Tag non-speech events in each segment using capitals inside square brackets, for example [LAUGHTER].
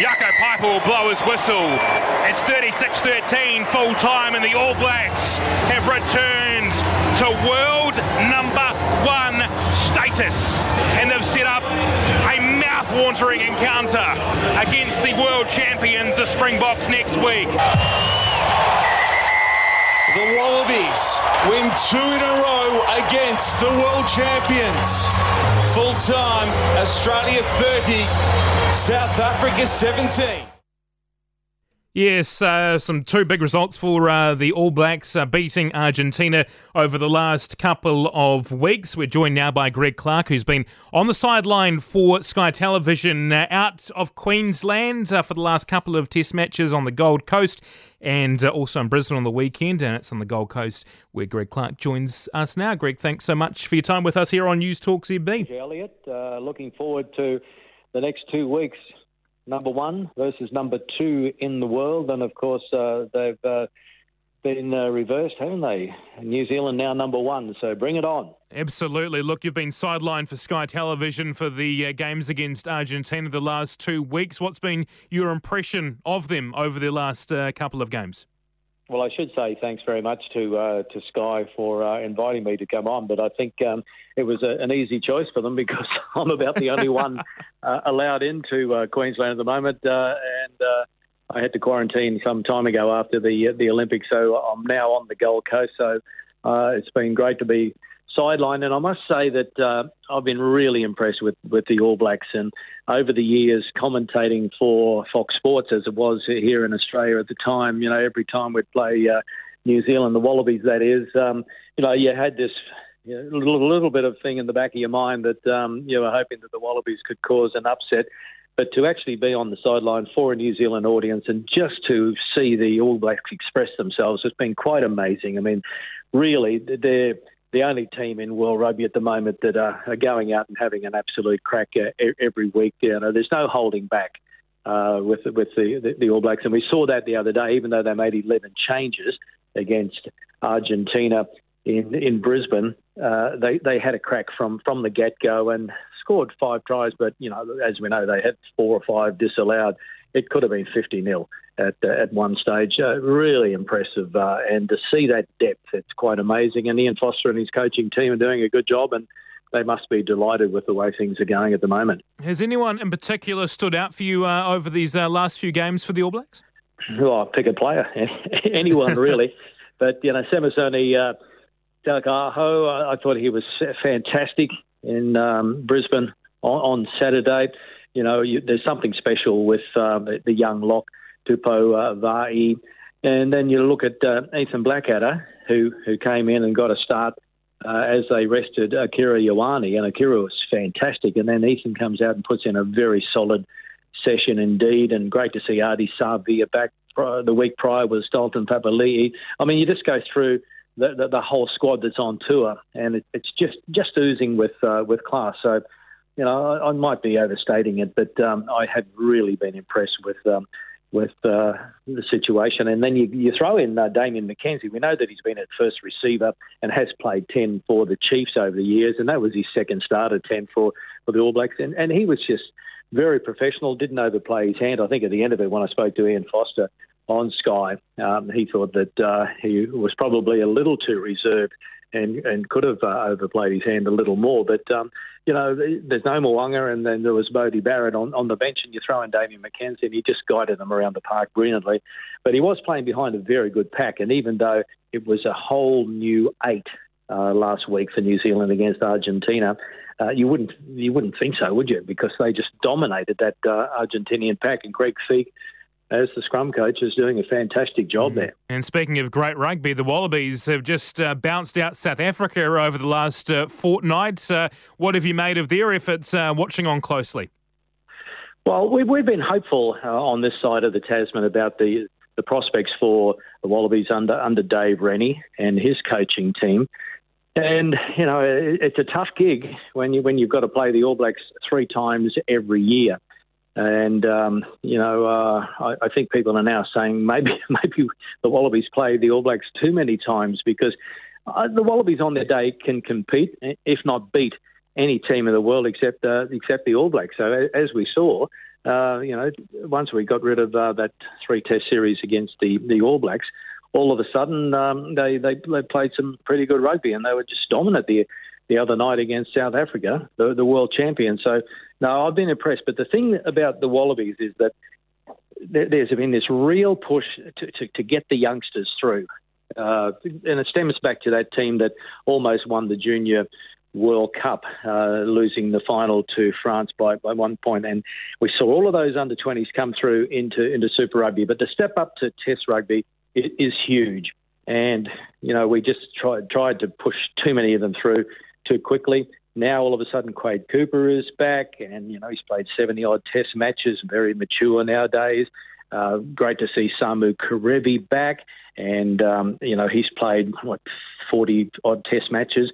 Jaco Peyper will blow his whistle. It's 36-13 full time and the All Blacks have returned to world number one status and they've set up a mouth-watering encounter against the world champions, the Springboks, next week. The Wallabies win two in a row against the world champions. Full time, Australia 30, South Africa 17. Yes, uh, some two big results for uh, the All Blacks uh, beating Argentina over the last couple of weeks. We're joined now by Greg Clark, who's been on the sideline for Sky Television uh, out of Queensland uh, for the last couple of Test matches on the Gold Coast and uh, also in Brisbane on the weekend. And it's on the Gold Coast where Greg Clark joins us now. Greg, thanks so much for your time with us here on Newstalk ZB. Elliott, looking forward to the next two weeks number one versus number two in the world. And of course, uh, they've uh, been uh, reversed, haven't they? New Zealand now number one. So bring it on. Absolutely. Look, you've been sidelined for Sky Television for the uh, games against Argentina the last two weeks. What's been your impression of them over the last uh, couple of games? Well, I should say thanks very much to uh, to Sky for uh, inviting me to come on, but I think um, it was a, an easy choice for them [LAUGHS] because I'm about the only one [LAUGHS] uh, allowed into uh, Queensland at the moment, uh, and uh, I had to quarantine some time ago after the the Olympics, so I'm now on the Gold Coast. So it's been great to be sideline. And I must say that uh, I've been really impressed with, with the All Blacks. And over the years, commentating for Fox Sports, as it was here in Australia at the time, you know, every time we'd play uh, New Zealand, the Wallabies, that is, um, you know, you had this little, little bit of thing in the back of your mind that um, you were hoping that the Wallabies could cause an upset. But to actually be on the sideline for a New Zealand audience and just to see the All Blacks express themselves has been quite amazing. I mean, really, they're the only team in world rugby at the moment that are, are going out and having an absolute crack uh, every week. You know, there's no holding back uh, with with the, the, the All Blacks, and we saw that the other day. Even though they made 11 changes against Argentina in in Brisbane, uh, they they had a crack from from the get go and scored five tries. But you know, as we know, they had four or five disallowed. It could have been 50 nil at at one stage. Uh, really impressive, uh, and to see that depth, it's quite amazing. And Ian Foster and his coaching team are doing a good job, and they must be delighted with the way things are going at the moment. Has anyone in particular stood out for you uh, over these uh, last few games for the All Blacks? Well, pick a player, [LAUGHS] anyone really. [LAUGHS] but you know, Samisoni uh, Taukei'aho, I, I thought he was fantastic in um, Brisbane on, on Saturday you know, you, there's something special with um, the young lock Tupou uh, Vaa'i. And then you look at uh, Ethan Blackadder, who who came in and got a start uh, as they rested Akira Ioane, and Akira was fantastic. And then Ethan comes out and puts in a very solid session indeed, and great to see Ardie Savea back. The week prior was Dalton Papali'i. I mean, you just go through the, the, the whole squad that's on tour, and it, it's just just oozing with uh, with class. So, you know, I, I might be overstating it, but um, I have really been impressed with um, with uh, the situation. And then you, you throw in uh, Damian McKenzie. We know that he's been at first receiver and has played 10 for the Chiefs over the years, and that was his second start at 10 for, for the All Blacks. And, and he was just very professional, didn't overplay his hand. I think at the end of it, when I spoke to Ian Foster on Sky, um, he thought that uh, he was probably a little too reserved and and could have uh, overplayed his hand a little more. But um, you know, there's no Mo'unga, and then there was Bodie Barrett on, on the bench, and you throw in Damian McKenzie, and he just guided them around the park brilliantly. But he was playing behind a very good pack, and even though it was a whole new eight uh, last week for New Zealand against Argentina. Uh, you wouldn't you wouldn't think so, would you? Because they just dominated that uh, Argentinian pack, and Greg Feek as the scrum coach, is doing a fantastic job mm. there. And speaking of great rugby, the Wallabies have just uh, bounced out South Africa over the last uh, fortnight. Uh, what have you made of their efforts uh, watching on closely? Well, we, we've been hopeful uh, on this side of the Tasman about the, the prospects for the Wallabies under, under Dave Rennie and his coaching team. And you know it's a tough gig when you when you've got to play the All Blacks three times every year. And um, you know, uh, I, I, think people are now saying maybe [LAUGHS] maybe the Wallabies play the All Blacks too many times because uh, the Wallabies on their day can compete, if not beat, any team in the world except uh, except the All Blacks. So as we saw, uh, you know, once we got rid of uh, that three Test series against the the All Blacks, all of a sudden um, they, they they played some pretty good rugby and they were just dominant the the other night against South Africa, the, the world champion. So no, I've been impressed. But the thing about the Wallabies is that there's been this real push to, to, to get the youngsters through. Uh, and it stems back to that team that almost won the junior World Cup, uh, losing the final to France by, by one point. And we saw all of those under 20s come through into, into Super Rugby. But the step up to Test Rugby is, huge. And, you know, we just tried, tried to push too many of them through too quickly. Now all of a sudden Quade Cooper is back, and you know he's played seventy odd Test matches, very mature nowadays. Uh, great to see Samu Kerevi back, and um, you know he's played what forty odd Test matches.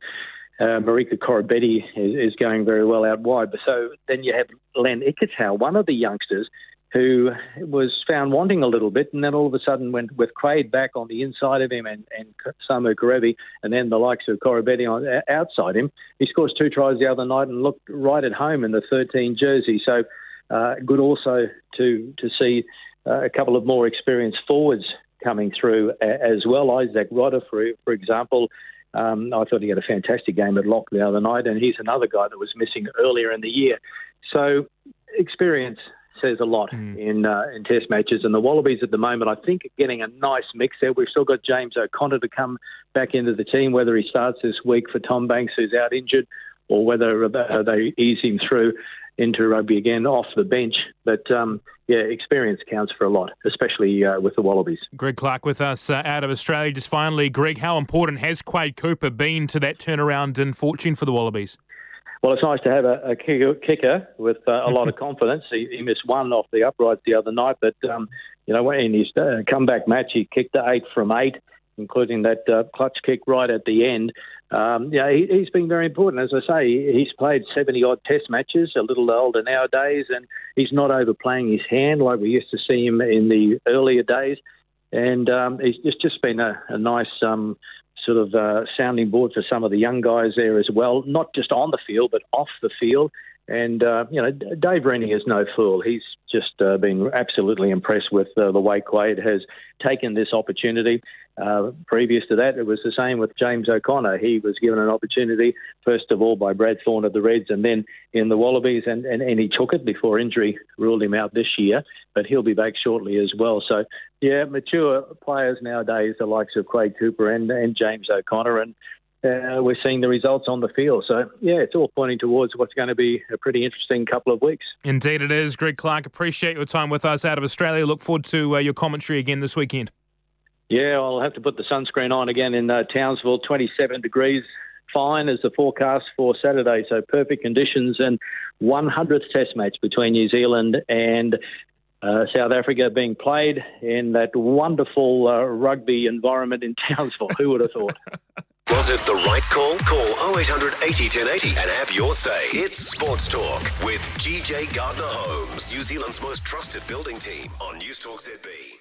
Uh, Marika Koroibete is, is, going very well out wide. But so then you have Len Ikitau, one of the youngsters who was found wanting a little bit, and then all of a sudden went with Quade back on the inside of him and, and Samu Kerevi, and then the likes of Koroibete on outside him. He scores two tries the other night and looked right at home in the 13 jersey. So uh, good also to to see uh, a couple of more experienced forwards coming through as well. Isaac Rodda, for for example. Um, I thought he had a fantastic game at lock the other night, and he's another guy that was missing earlier in the year. So experience says a lot mm. in uh, in Test matches. And the Wallabies at the moment, I think, are getting a nice mix there. We've still got James O'Connor to come back into the team, whether he starts this week for Tom Banks, who's out injured, or whether uh, they ease him through into rugby again off the bench. But um, yeah, experience counts for a lot, especially uh, with the Wallabies. Greg Clark with us uh, out of Australia. Just finally, Greg, how important has Quade Cooper been to that turnaround in fortune for the Wallabies? Well, it's nice to have a, a kicker with uh, a lot of [LAUGHS] confidence. He, he, missed one off the uprights the other night, but um, you know in his uh, comeback match, he kicked eight from eight, including that uh, clutch kick right at the end. Um, yeah, he, has been very important. As I say, he's played 70 odd test matches, a little older nowadays, and he's not overplaying his hand like we used to see him in the earlier days. And um, he's just been a, a nice um, sort of uh, sounding board for some of the young guys there as well, not just on the field, but off the field. And, uh, you know, Dave Rennie is no fool. He's just uh, been absolutely impressed with uh, the way Quade has taken this opportunity. Uh, previous to that, it was the same with James O'Connor. He was given an opportunity, first of all, by Brad Thorn of the Reds and then in the Wallabies, and, and, and he took it before injury ruled him out this year, but he'll be back shortly as well. So, yeah, mature players nowadays, the likes of Quade Cooper and, and James O'Connor, and uh, we're seeing the results on the field. So, yeah, it's all pointing towards what's going to be a pretty interesting couple of weeks. Indeed, it is. Greg Clark, appreciate your time with us out of Australia. Look forward to uh, your commentary again this weekend. Yeah, I'll have to put the sunscreen on again in uh, Townsville. 27 degrees fine as the forecast for Saturday. So perfect conditions and 100th Test match between New Zealand and uh, South Africa being played in that wonderful uh, rugby environment in [LAUGHS] Townsville. Who would have thought? [LAUGHS] Was it the right call? Call 0800 80 1080 and have your say. It's Sports Talk with GJ Gardner Homes, New Zealand's most trusted building team on Newstalk ZB.